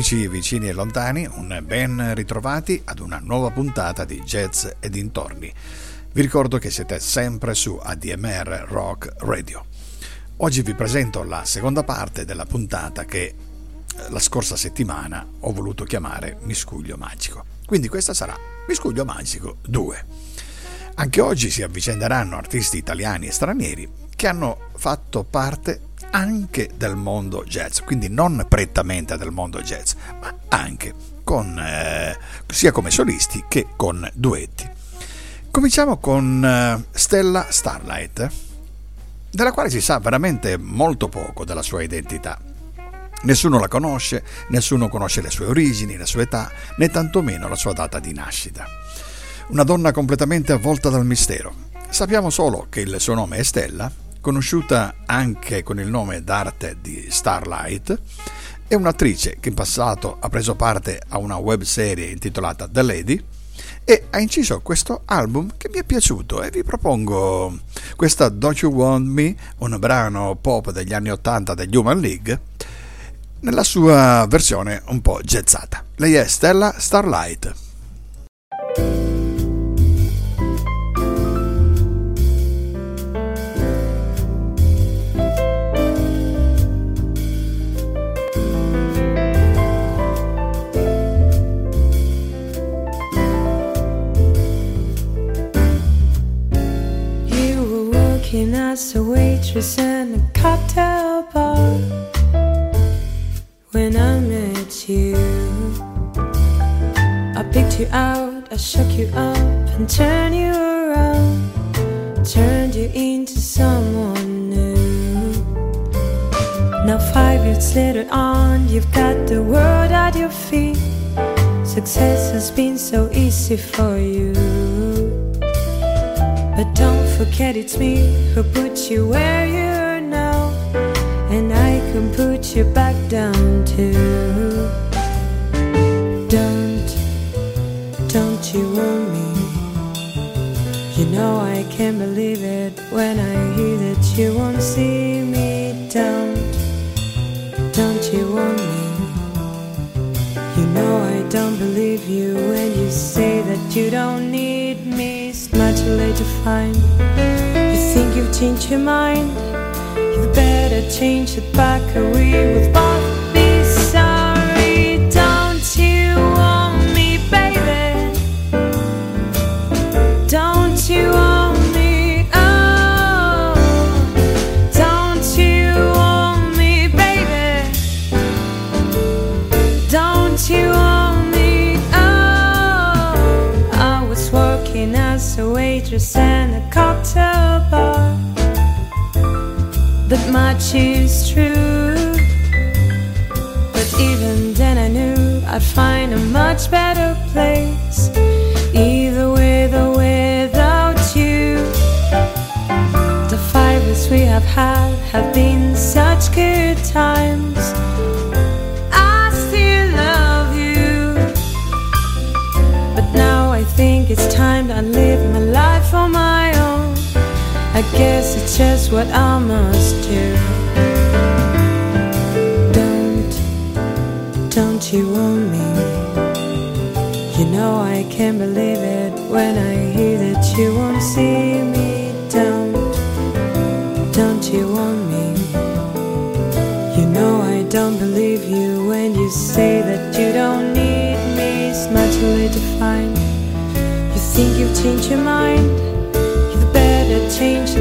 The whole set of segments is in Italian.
Amici vicini e lontani, un ben ritrovati ad una nuova puntata di Jazz e dintorni. Vi ricordo che siete sempre su ADMR Rock Radio. Oggi vi presento la seconda parte della puntata che eh, la scorsa settimana ho voluto chiamare Miscuglio Magico. Quindi questa sarà Miscuglio Magico 2. Anche oggi si avvicenderanno artisti italiani e stranieri che hanno fatto parte anche del mondo jazz, quindi non prettamente del mondo jazz, ma anche con, eh, sia come solisti che con duetti. Cominciamo con eh, Stella Starlight, della quale si sa veramente molto poco della sua identità. Nessuno la conosce, nessuno conosce le sue origini, la sua età, né tantomeno la sua data di nascita. Una donna completamente avvolta dal mistero. Sappiamo solo che il suo nome è Stella conosciuta anche con il nome d'arte di Starlight, è un'attrice che in passato ha preso parte a una web serie intitolata The Lady e ha inciso questo album che mi è piaciuto e vi propongo questa Don't You Want Me, un brano pop degli anni 80 degli Human League, nella sua versione un po' jazzata. Lei è Stella Starlight. I'd find a much better place. Either with or without you. The five we have had have been such good times. I still love you. But now I think it's time to live my life on my own. I guess it's just what I must do. You want me? You know I can't believe it when I hear that you won't see me. Don't, don't you want me? You know I don't believe you when you say that you don't need me. It's much too late to find. You think you've changed your mind? You'd better change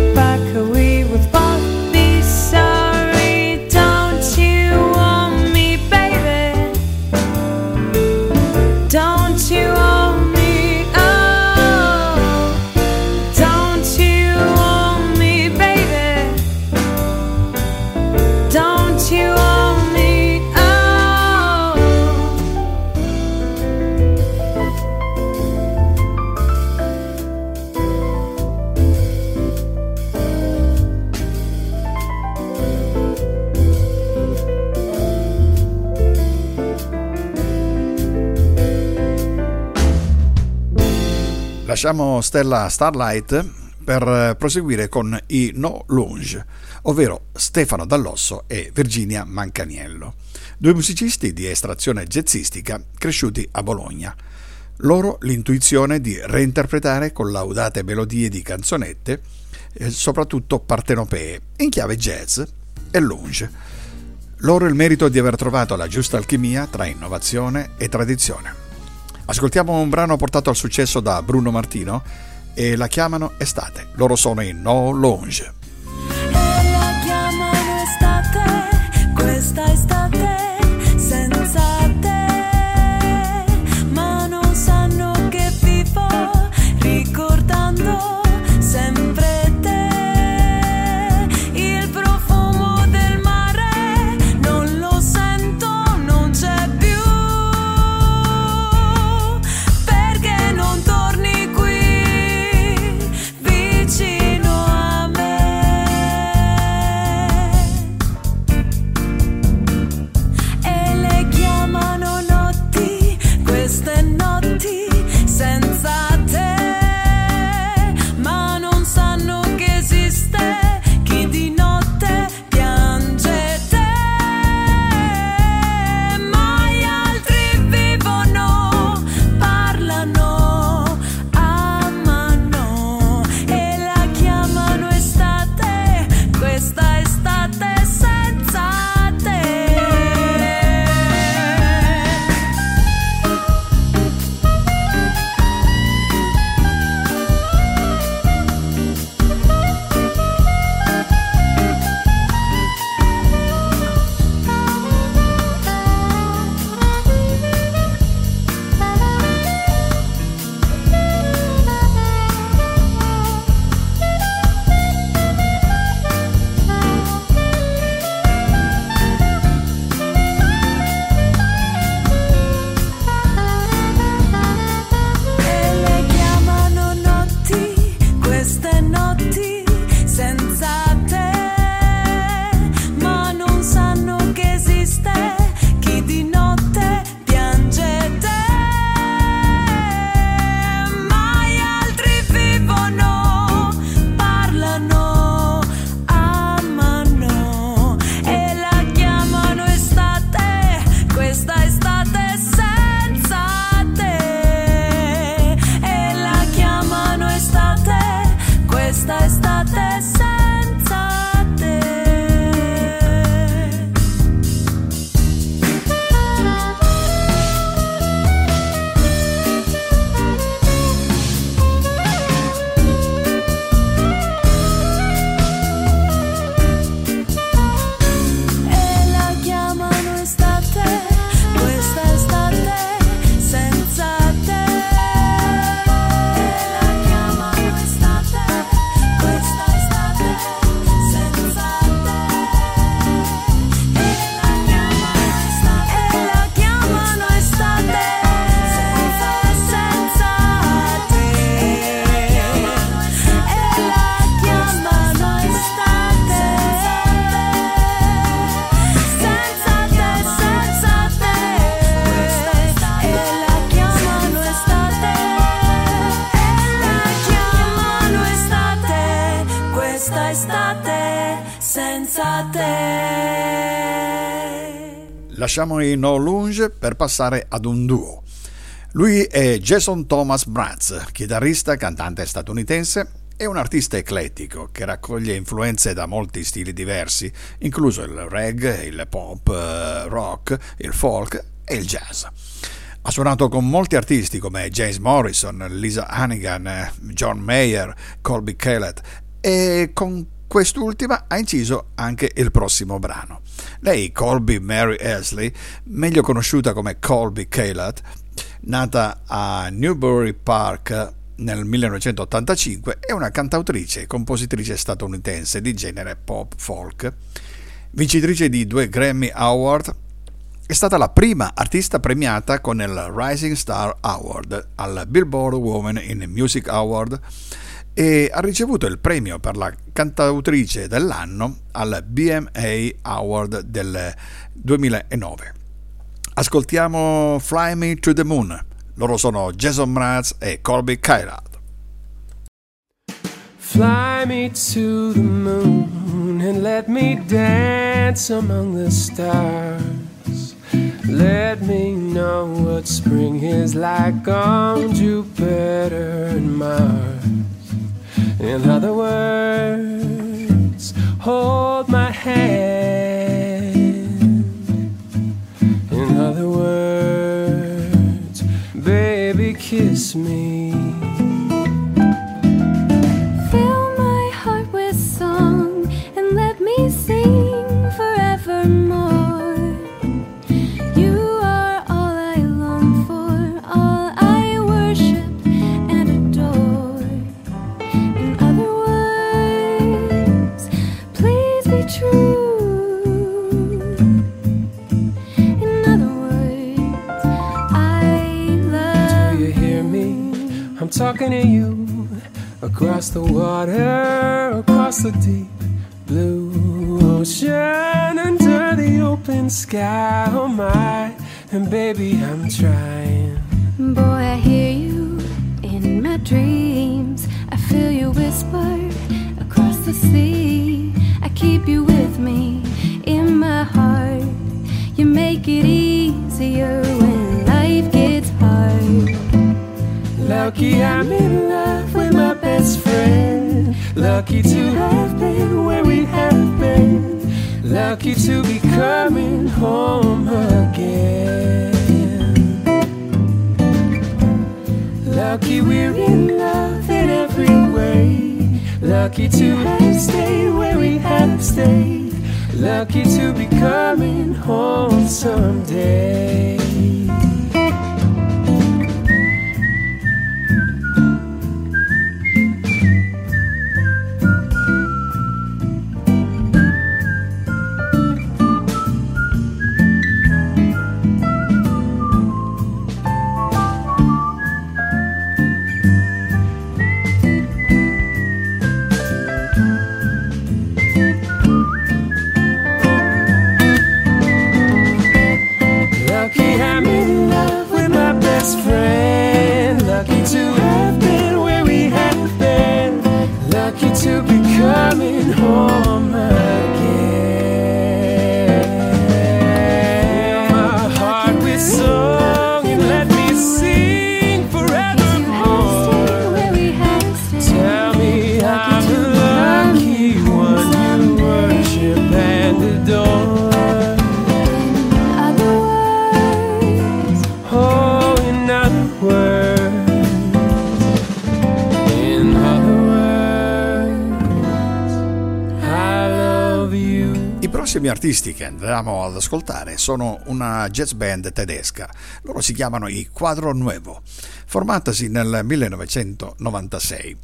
Lasciamo Stella Starlight per proseguire con i No Lunge, ovvero Stefano Dall'Osso e Virginia Mancaniello, due musicisti di estrazione jazzistica cresciuti a Bologna. Loro l'intuizione di reinterpretare collaudate melodie di canzonette, eh, soprattutto partenopee, in chiave jazz e lunge. Loro il merito di aver trovato la giusta alchimia tra innovazione e tradizione. Ascoltiamo un brano portato al successo da Bruno Martino e la chiamano Estate. Loro sono i No Longe. E la chiamano estate, questa estate. Lasciamo i No Lunge per passare ad un duo. Lui è Jason Thomas Bratz, chitarrista, cantante statunitense e un artista eclettico che raccoglie influenze da molti stili diversi, incluso il reggae, il pop, eh, rock, il folk e il jazz. Ha suonato con molti artisti come James Morrison, Lisa Hannigan, John Mayer, Colby Kellett e con quest'ultima ha inciso anche il prossimo brano. Lei, Colby Mary Ashley, meglio conosciuta come Colby Calat, nata a Newbury Park nel 1985, è una cantautrice e compositrice statunitense di genere pop folk. Vincitrice di due Grammy Award, è stata la prima artista premiata con il Rising Star Award al Billboard Women in Music Award e ha ricevuto il premio per la cantautrice dell'anno al BMA Award del 2009. Ascoltiamo Fly Me to the Moon. Loro sono Jason Mraz e Colby Kairat. Fly me to the moon and let me dance among the stars. Let me know what spring is like on Jupiter and Mars. In other words, hold my hand. In other words, baby, kiss me. Fill my heart with song and let me sing forevermore. Talking to you across the water, across the deep blue ocean, under the open sky. Oh my, and baby, I'm trying. Boy, I hear you in my dreams. I feel you whisper across the sea. I keep you with me in my heart. You make it easier when life gets hard. Lucky I'm in love with my best friend. Lucky to have been where we have been. Lucky to be coming home again. Lucky we're in love in every way. Lucky to have stayed where we have stayed. Lucky to be coming home someday. Prossimi artisti che andremo ad ascoltare sono una jazz band tedesca. Loro si chiamano i Quadro Nuevo, formatasi nel 1996.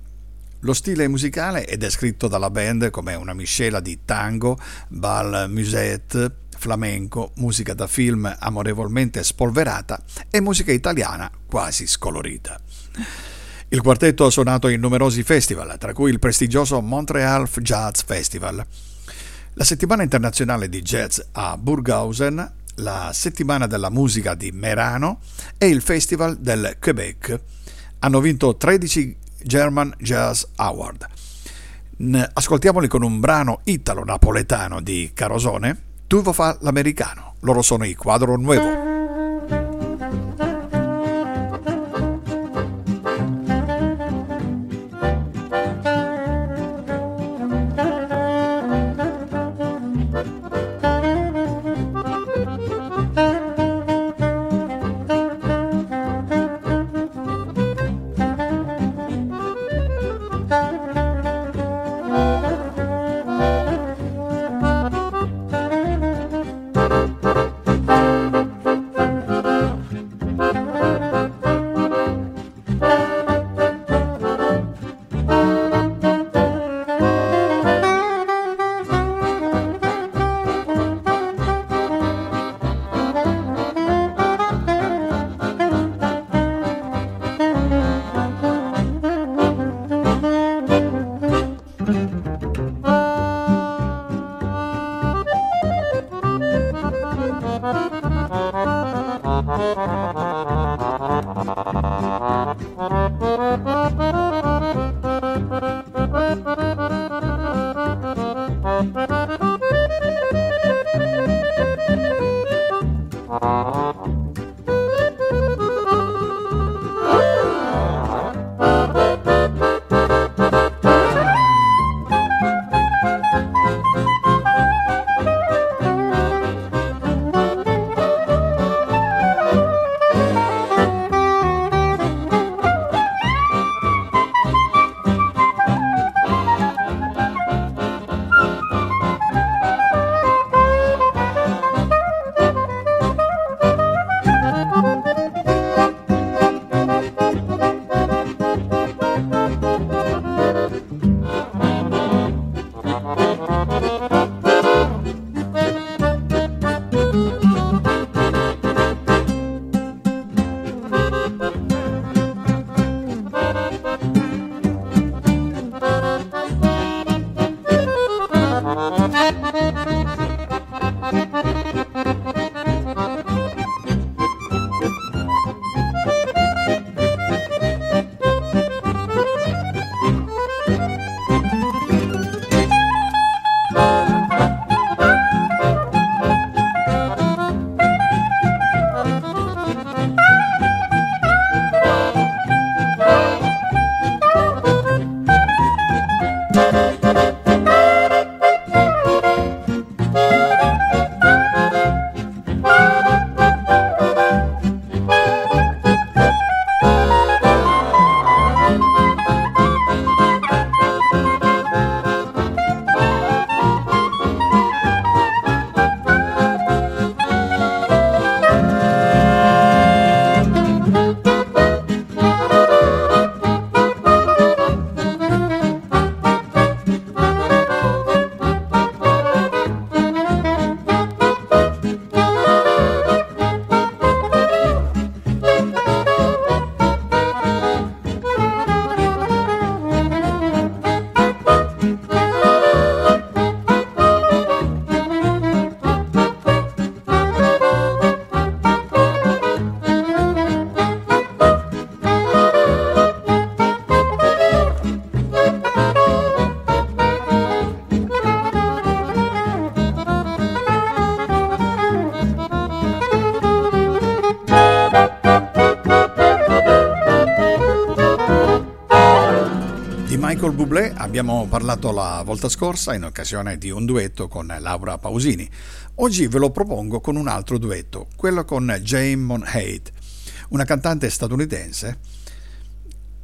Lo stile musicale è descritto dalla band come una miscela di tango, bal musette, flamenco, musica da film amorevolmente spolverata e musica italiana quasi scolorita. Il quartetto ha suonato in numerosi festival, tra cui il prestigioso Montreal Jazz Festival, la settimana internazionale di jazz a Burghausen, la settimana della musica di Merano e il Festival del Quebec. Hanno vinto 13 German Jazz Award. Ascoltiamoli con un brano italo-napoletano di Carosone, Tuvo fa l'americano. Loro sono i Quadro Nuevo. Abbiamo parlato la volta scorsa in occasione di un duetto con Laura Pausini. Oggi ve lo propongo con un altro duetto, quello con Jane Monheit, una cantante statunitense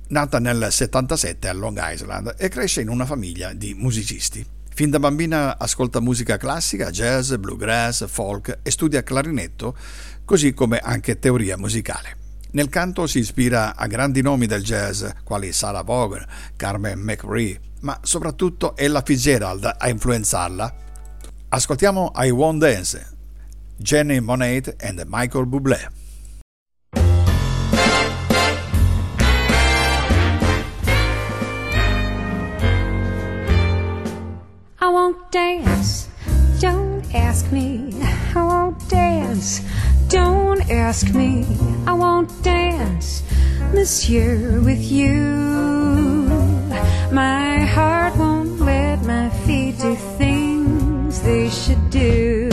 nata nel 77 a Long Island e cresce in una famiglia di musicisti. Fin da bambina ascolta musica classica, jazz, bluegrass, folk e studia clarinetto, così come anche teoria musicale. Nel canto si ispira a grandi nomi del jazz quali Sarah Vaughan, Carmen McRae, ma soprattutto Ella Fitzgerald a influenzarla. Ascoltiamo I Won't Dance, Jenny Monet and Michael Bublé. I won't dance, ask me. I won't dance. Don't ask me, I won't dance year with you. My heart won't let my feet do things they should do.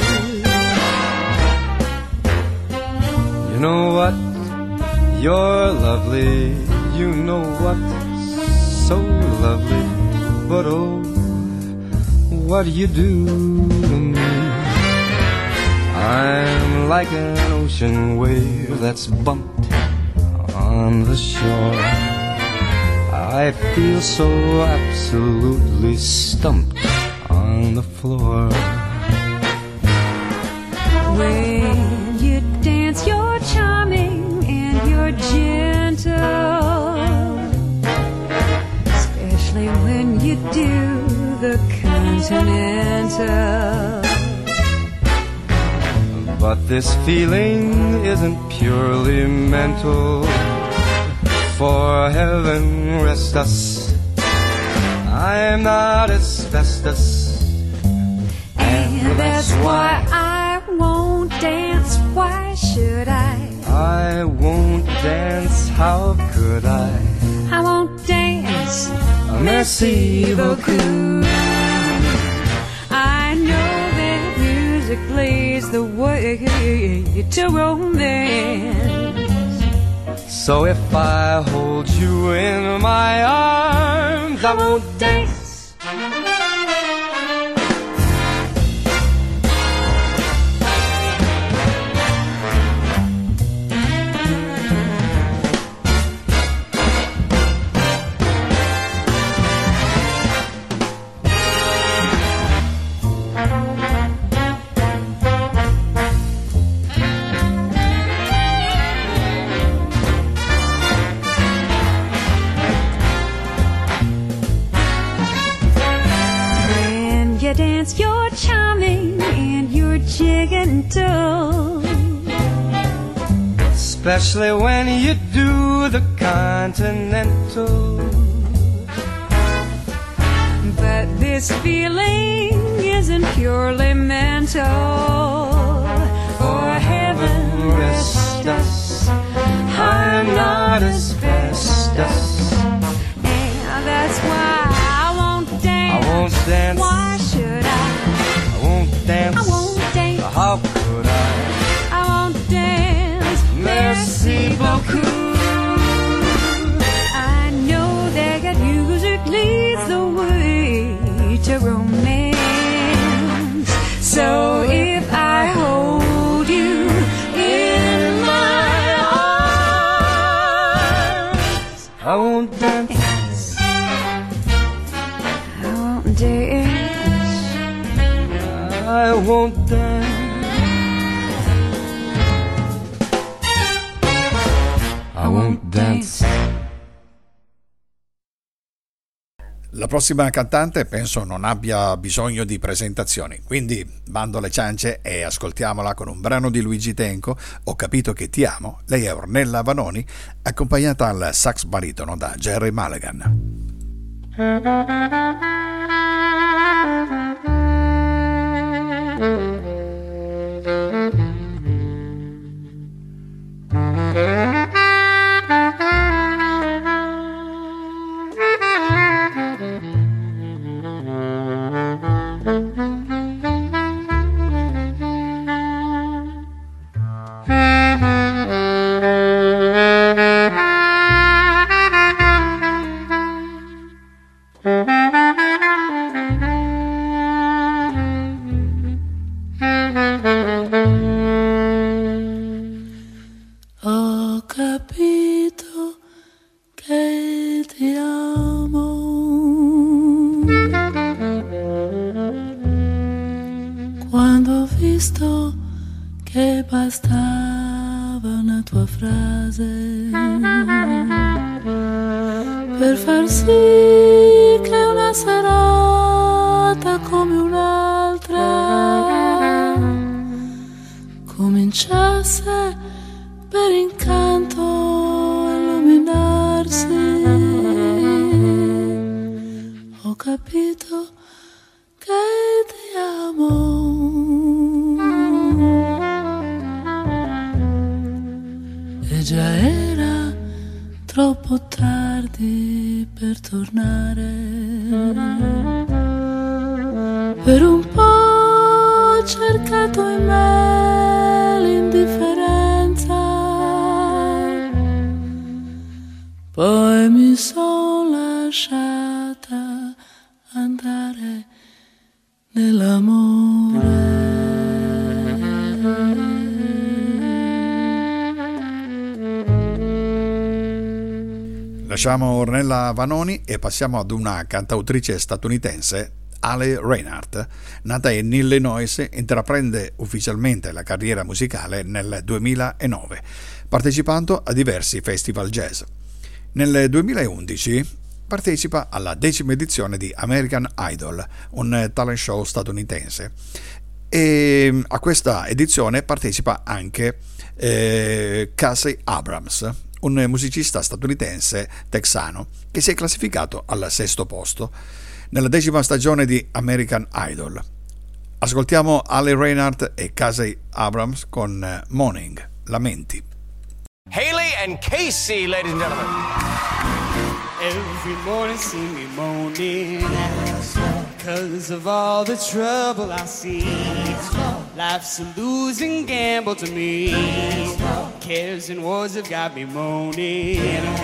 You know what? You're lovely. You know what? So lovely. But oh, what you do to me? I'm like an ocean wave that's bumped on the shore. I feel so absolutely stumped on the floor. When you dance, you're charming and you're gentle. Especially when you do the continental. But this feeling isn't purely mental. For heaven rest us, I'm not asbestos. And that's why I won't dance. Why should I? I won't dance, how could I? I won't dance. Merci beaucoup. I know that music leads the way to romance. So if I hold you in my arms, I won't dance. Dance, you're charming and you're gentle. Especially when you do the continental. But this feeling isn't purely mental. For heaven Rest us. I'm not asbestos. And that's why I won't I won't dance. Why won't. La prossima cantante penso non abbia bisogno di presentazioni, quindi bando le ciance e ascoltiamola con un brano di Luigi Tenco, Ho capito che ti amo, lei è Ornella Vanoni, accompagnata al sax baritono da Jerry Mulligan. Mm-hmm. Lasciamo Ornella Vanoni e passiamo ad una cantautrice statunitense, Ale Reinhardt, nata in Illinois, intraprende ufficialmente la carriera musicale nel 2009, partecipando a diversi festival jazz. Nel 2011 partecipa alla decima edizione di American Idol, un talent show statunitense. E a questa edizione partecipa anche eh, Casey Abrams, un musicista statunitense texano che si è classificato al sesto posto nella decima stagione di American Idol. Ascoltiamo Ale Reinhardt e Casey Abrams con Morning, Lamenti. Haley and Casey, ladies and gentlemen. Every morning see me moaning Cause of all the trouble I see Life's a losing gamble to me Cares and woes have got me moaning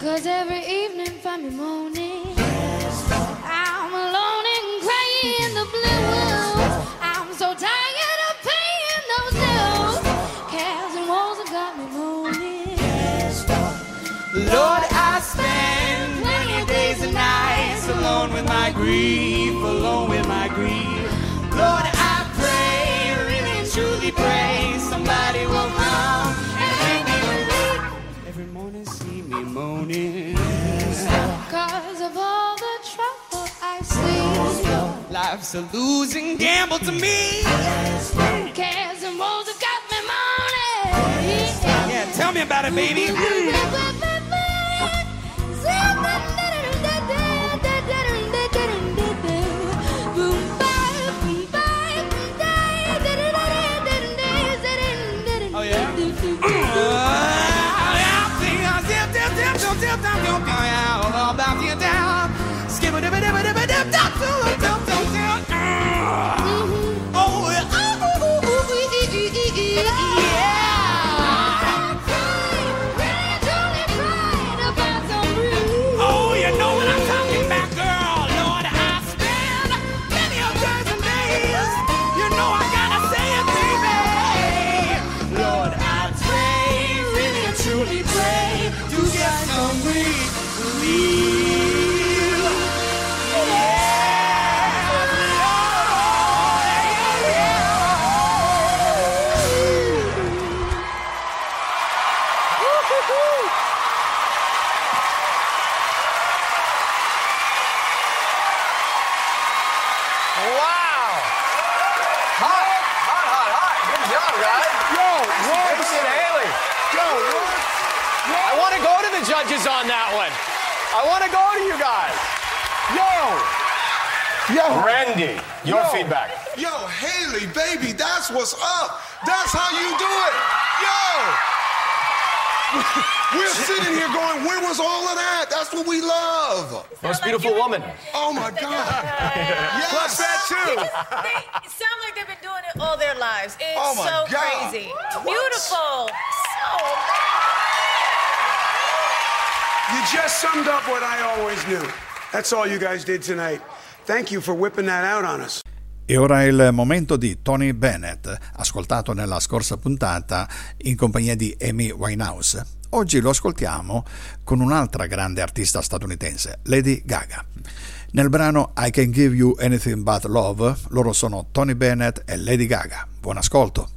Cause every evening find me moaning. I'm alone and crying in the blues. I'm so tired of paying those dues. Cares and woes have got me moaning. Lord, I spend plenty of days and nights Alone with my grief, alone with my grief Life's a losing gamble to me. Cares? And woes have got me moaning. Yeah, tell me about it, baby sitting here going, where was all of that? That's what we love. Most beautiful woman. Oh my God. Plus Yes. that too. They sound like they've been doing it all their lives. It's Oh my so God. crazy. Beautiful. So You just summed up what I always knew. That's all you guys did tonight. Thank you for whipping that out on us. E ora è il momento di Tony Bennett, ascoltato nella scorsa puntata in compagnia di Amy Winehouse. Oggi lo ascoltiamo con un'altra grande artista statunitense, Lady Gaga. Nel brano I Can Give You Anything But Love, loro sono Tony Bennett e Lady Gaga. Buon ascolto.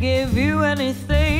Give you anything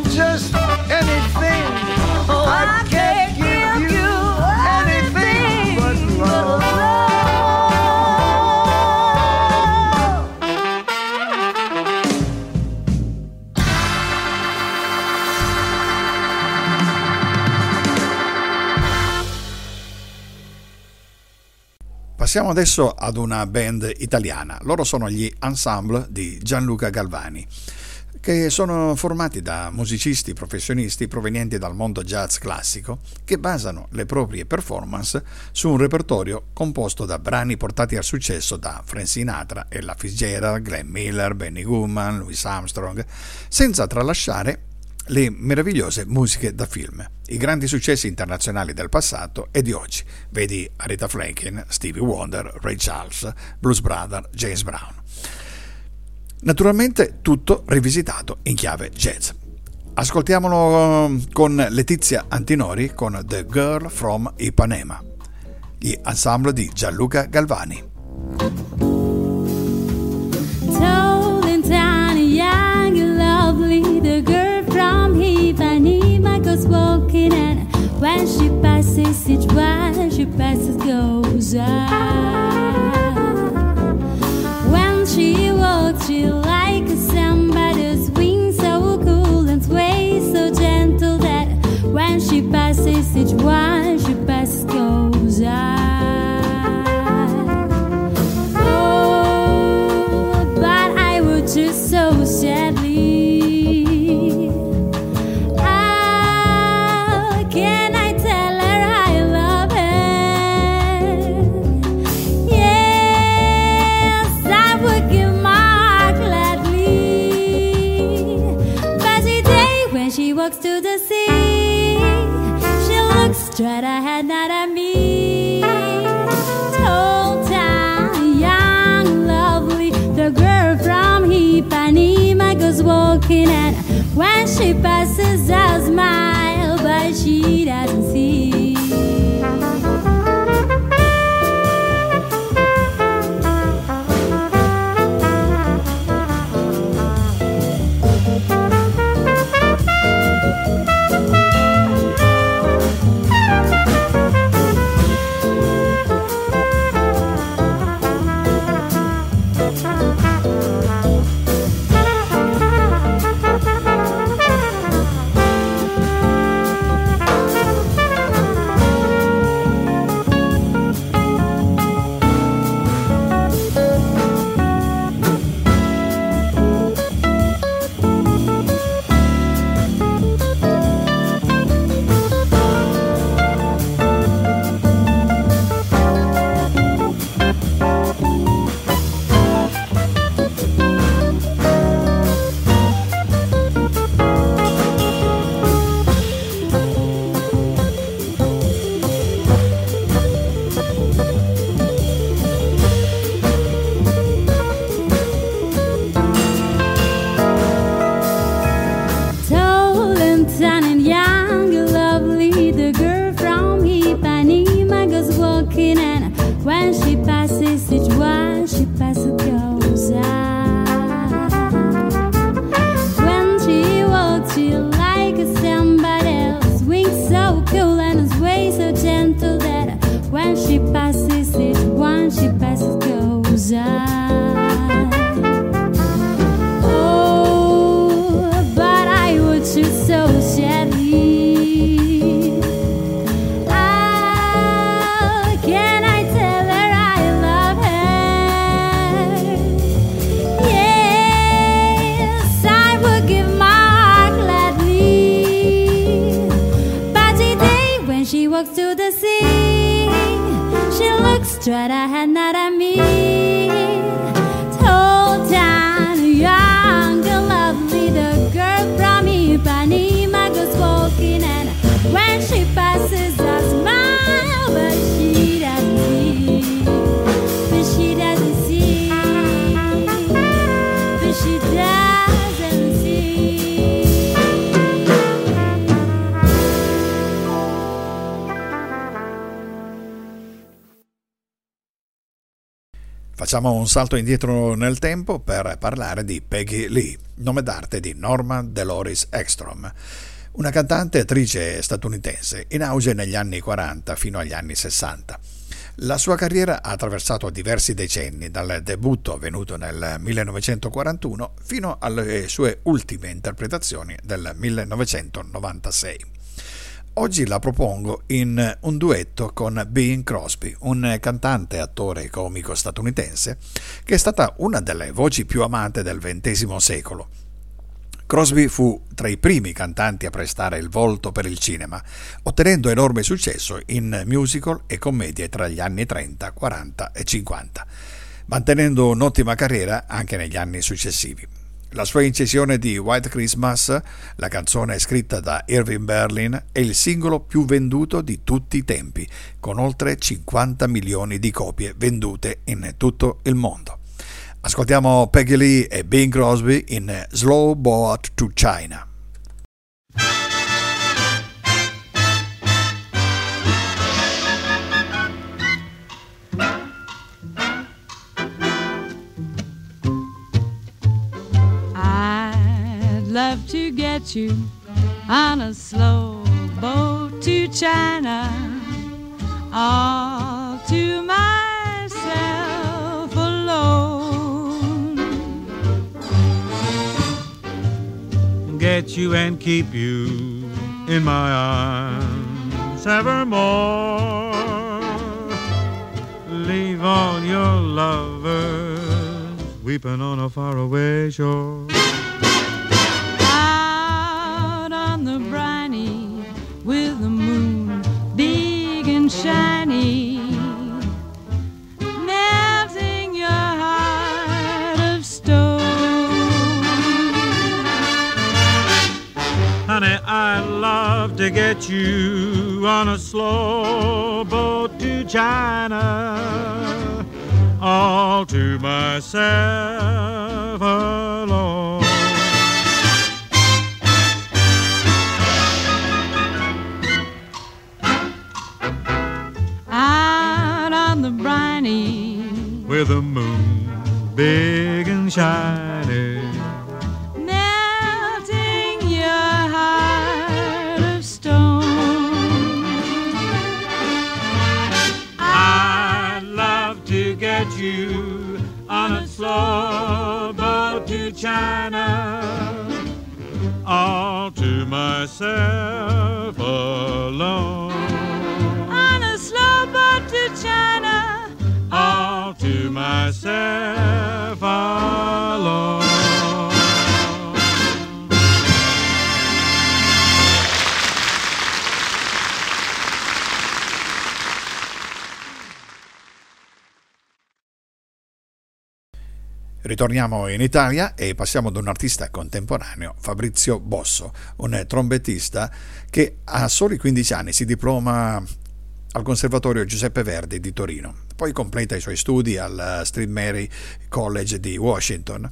want just anything. Oh, I can't give you anything but love. Passiamo adesso ad una band italiana. Loro sono gli Ensemble di Gianluca Galvani, che sono formati da musicisti professionisti provenienti dal mondo jazz classico che basano le proprie performance su un repertorio composto da brani portati al successo da Frank Sinatra, Ella Fitzgerald, Glenn Miller, Benny Goodman, Louis Armstrong, senza tralasciare le meravigliose musiche da film, i grandi successi internazionali del passato e di oggi. Vedi Aretha Franklin, Stevie Wonder, Ray Charles, Blues Brother, James Brown. Naturalmente tutto rivisitato in chiave jazz. Ascoltiamolo con Letizia Antinori con The Girl from Ipanema, gli ensemble di Gianluca Galvani. When she passes, each one she passes goes on. She likes somebody's wings so cool and sway so gentle that when she passes, each one she passes goes on. When she passes, I smile, stride I had Facciamo un salto indietro nel tempo per parlare di Peggy Lee, nome d'arte di Norma Deloris Ekstrom, una cantante e attrice statunitense in auge negli anni 40 fino agli anni 60. La sua carriera ha attraversato diversi decenni, dal debutto avvenuto nel 1941 fino alle sue ultime interpretazioni del 1996. Oggi la propongo in un duetto con Bing Crosby, un cantante, attore e comico statunitense che è stata una delle voci più amate del XX secolo. Crosby fu tra i primi cantanti a prestare il volto per il cinema, ottenendo enorme successo in musical e commedie tra gli anni 30, 40 e 50, mantenendo un'ottima carriera anche negli anni successivi. La sua incisione di White Christmas, la canzone scritta da Irving Berlin, è il singolo più venduto di tutti i tempi, con oltre 50 milioni di copie vendute in tutto il mondo. Ascoltiamo Peggy Lee e Bing Crosby in Slow Boat to China. Love to get you on a slow boat to China, all to myself alone. Get you and keep you in my arms evermore. Leave all your lovers weeping on a faraway shore. Shiny, melting your heart of stone. Honey, I'd love to get you on a slow boat to China, all to myself alone. With the moon big and shiny. melting your heart of stone. I'd love to get you on a slow boat to China, all to myself alone. Alone. Ritorniamo in Italia e passiamo ad un artista contemporaneo, Fabrizio Bosso, un trombettista che a soli 15 anni si diploma al Conservatorio Giuseppe Verdi di Torino, poi completa i suoi studi al St. Mary College di Washington.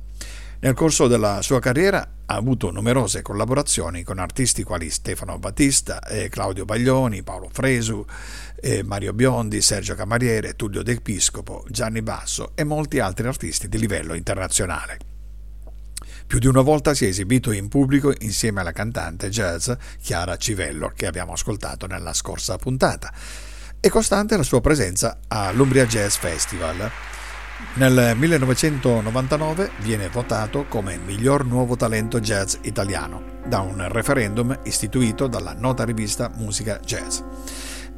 Nel corso della sua carriera ha avuto numerose collaborazioni con artisti quali Stefano Battista, eh, Claudio Baglioni, Paolo Fresu, eh, Mario Biondi, Sergio Camariere, Tullio Del Piscopo, Gianni Basso e molti altri artisti di livello internazionale. Più di una volta si è esibito in pubblico insieme alla cantante jazz Chiara Civello, che abbiamo ascoltato nella scorsa puntata. È costante la sua presenza all'Umbria Jazz Festival. Nel 1999 viene votato come miglior nuovo talento jazz italiano da un referendum istituito dalla nota rivista Musica Jazz.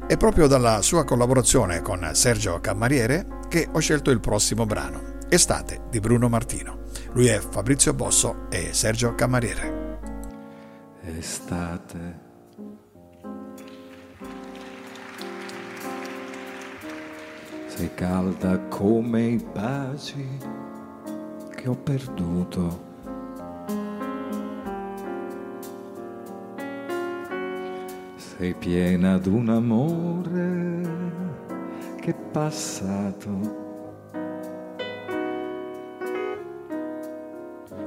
È proprio dalla sua collaborazione con Sergio Cammariere che ho scelto il prossimo brano, Estate di Bruno Martino. Lui è Fabrizio Bosso e Sergio Cammariere. Estate. Sei calda come i baci che ho perduto. Sei piena d'un amore che è passato.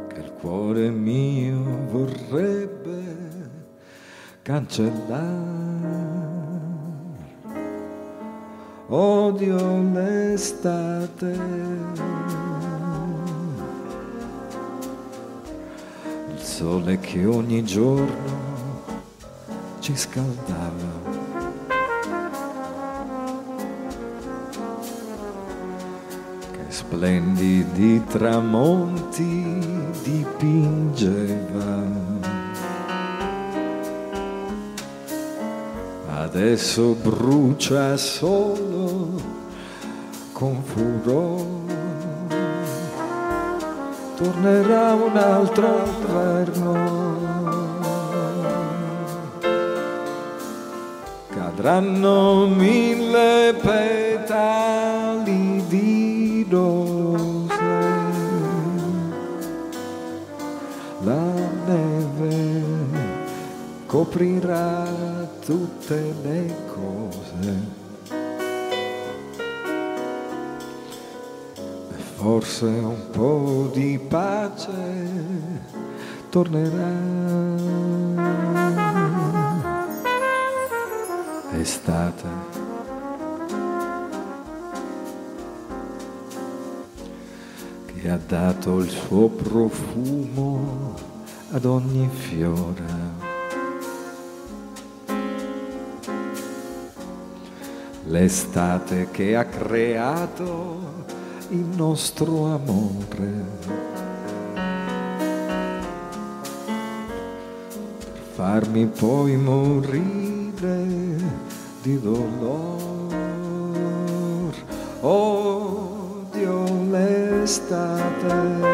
Che il cuore mio vorrebbe cancellare. Odio l'estate. Il sole che ogni giorno ci scaldava. Che splendidi tramonti dipingeva. Adesso brucia solo con furore. Tornerà un altro inverno. cadranno mille petali di rose. La neve coprirà tutte le forse un po' di pace tornerà estate. Che ha dato il suo profumo ad ogni fiore. L'estate che ha creato il nostro amore. Per farmi poi morire di dolor. Odio l'estate.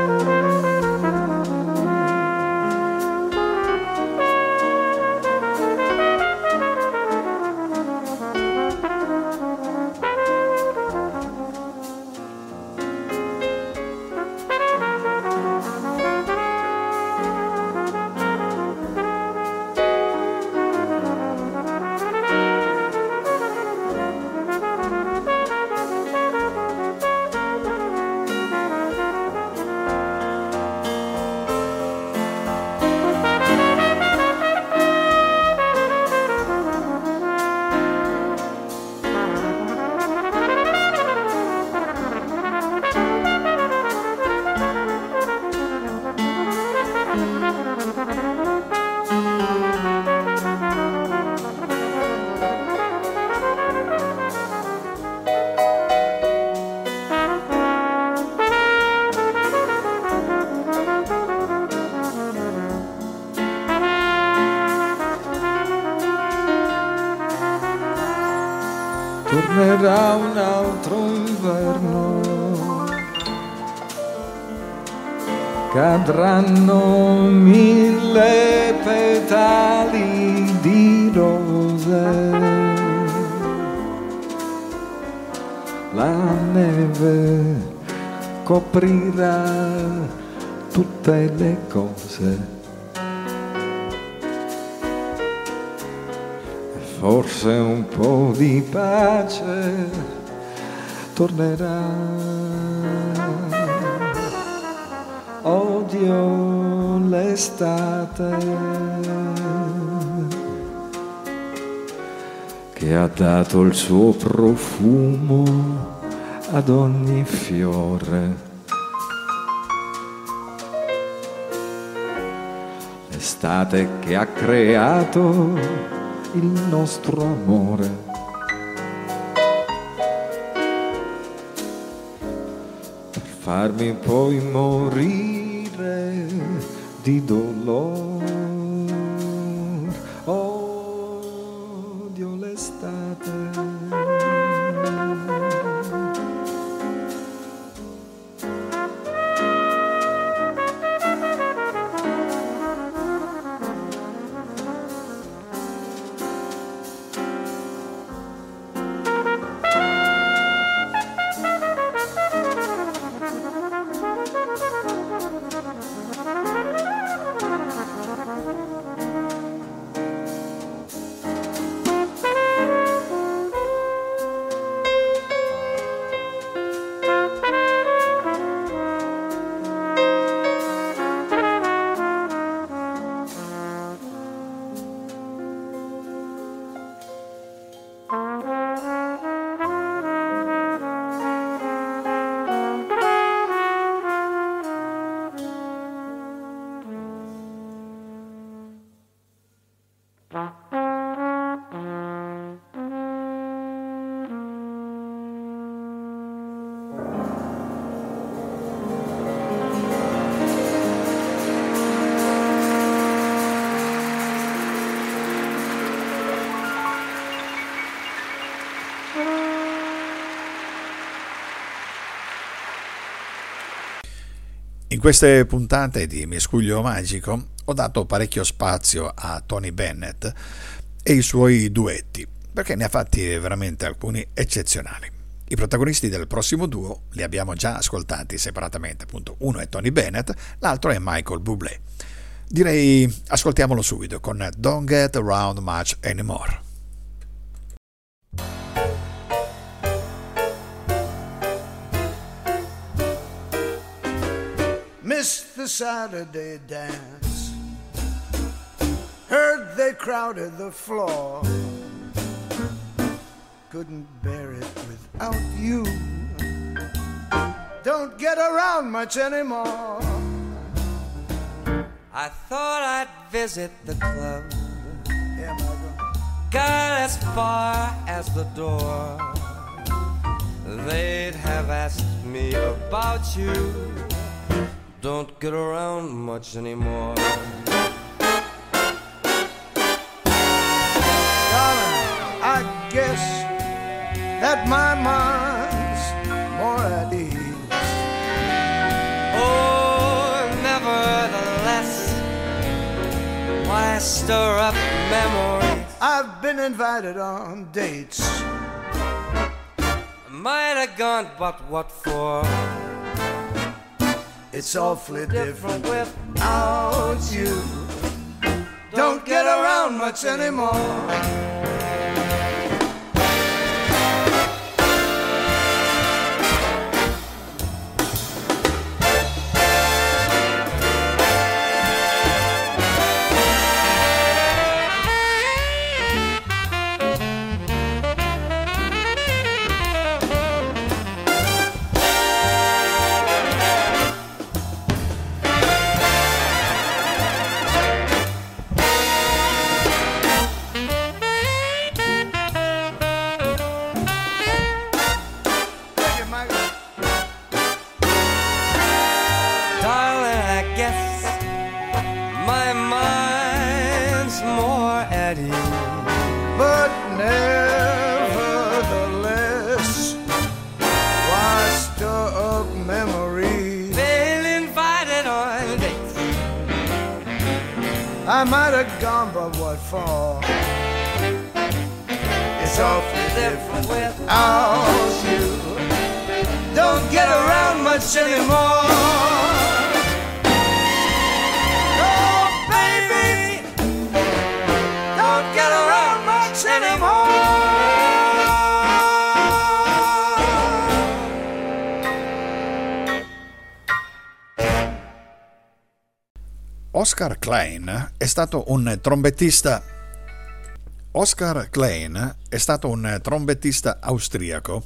L'estate che ha dato il suo profumo ad ogni fiore. L'estate che ha creato il nostro amore. Per farmi poi morire di dolore. In queste puntate di Miscuglio Magico ho dato parecchio spazio a Tony Bennett e i suoi duetti, perché ne ha fatti veramente alcuni eccezionali. I protagonisti del prossimo duo li abbiamo già ascoltati separatamente, appunto uno è Tony Bennett, l'altro è Michael Bublé. Direi ascoltiamolo subito con Don't Get Around Much Anymore. Missed the Saturday dance. Heard they crowded the floor. Couldn't bear it without you. Don't get around much anymore. I thought I'd visit the club. Yeah. Got as far as the door. They'd have asked me about you. Don't get around much anymore. Darling, I guess that my mind's more at ease. Oh, nevertheless, why stir up memories? I've been invited on dates. Might have gone, but what for? It's awfully different without you. Don't get around much anymore. Klein è stato un trombettista Oscar Klein è stato un trombettista austriaco.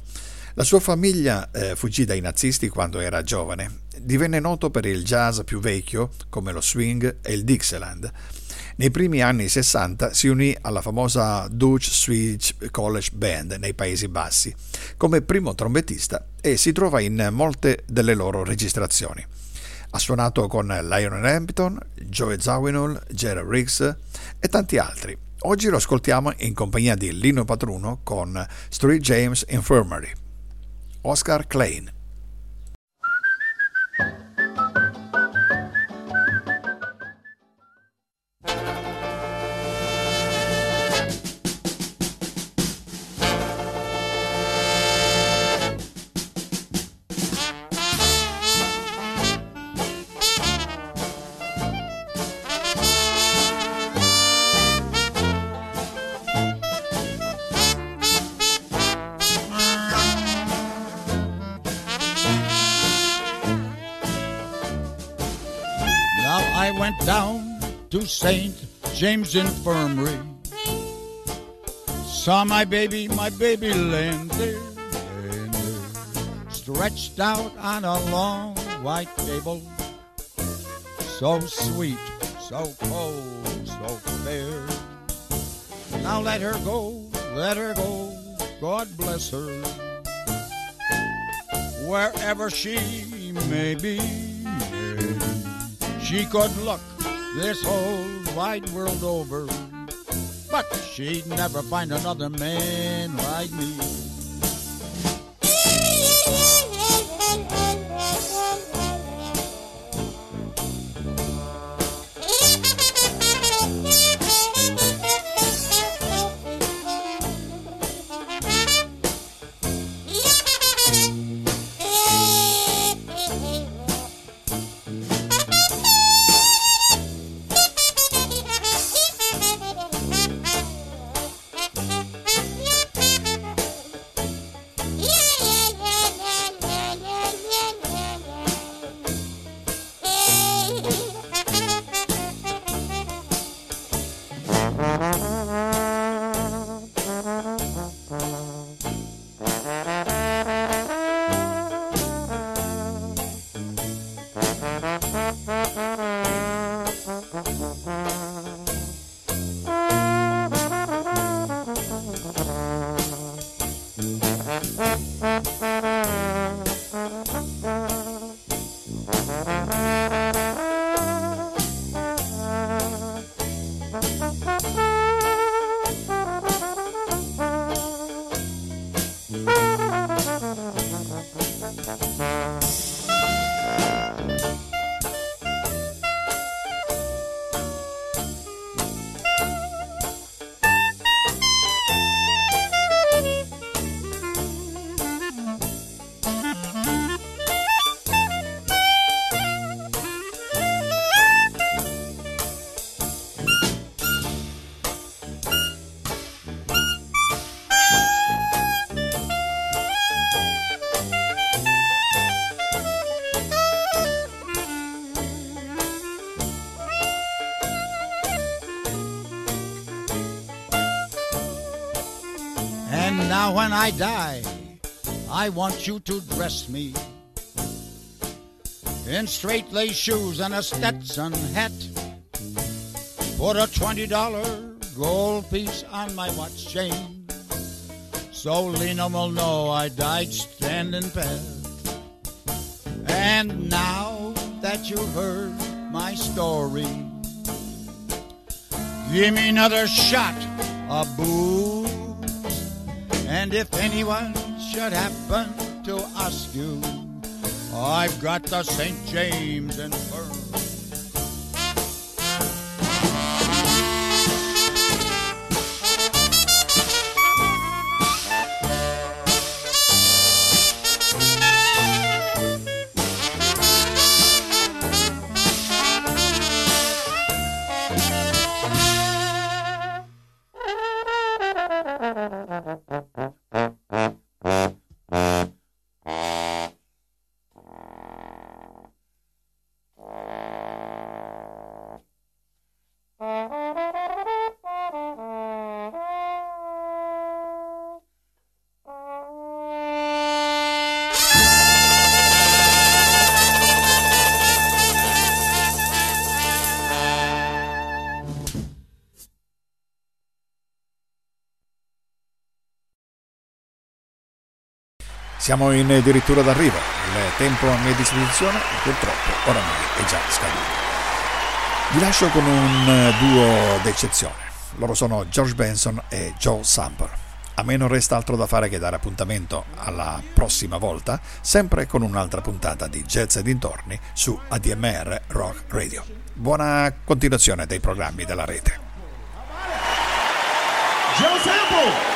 La sua famiglia eh, fuggì dai nazisti quando era giovane. Divenne noto per il jazz più vecchio, come lo swing e il Dixieland. Nei primi anni 60 si unì alla famosa Dutch Swedish College Band nei Paesi Bassi come primo trombettista e si trova in molte delle loro registrazioni. Ha suonato con Lionel Hampton, Joe Zawinul, Jerry Riggs e tanti altri. Oggi lo ascoltiamo in compagnia di Lino Patruno con Street James Infirmary. Oscar Klein. St. James Infirmary. Saw my baby, my baby laying there, laying there, stretched out on a long white table. So sweet, so cold, so fair. Now let her go, let her go, God bless her. Wherever she may be. She could look this whole wide world over, but she'd never find another man like me. Mm-hmm. When I die, I want you to dress me in straight lace shoes and a Stetson hat. Put a twenty dollar gold piece on my watch chain, so Lena will know I died standing pat. And now that you've heard my story, give me another shot of booze. And if anyone should happen to ask you, I've got the St. James and Siamo in addirittura d'arrivo, il tempo a mia disposizione purtroppo oramai è già scaduto. Vi lascio con un duo d'eccezione, loro sono George Benson e Joe Sample. A me non resta altro da fare che dare appuntamento alla prossima volta, sempre con un'altra puntata di Jazz e dintorni su ADMR Rock Radio. Buona continuazione dei programmi della rete. Joe Sample!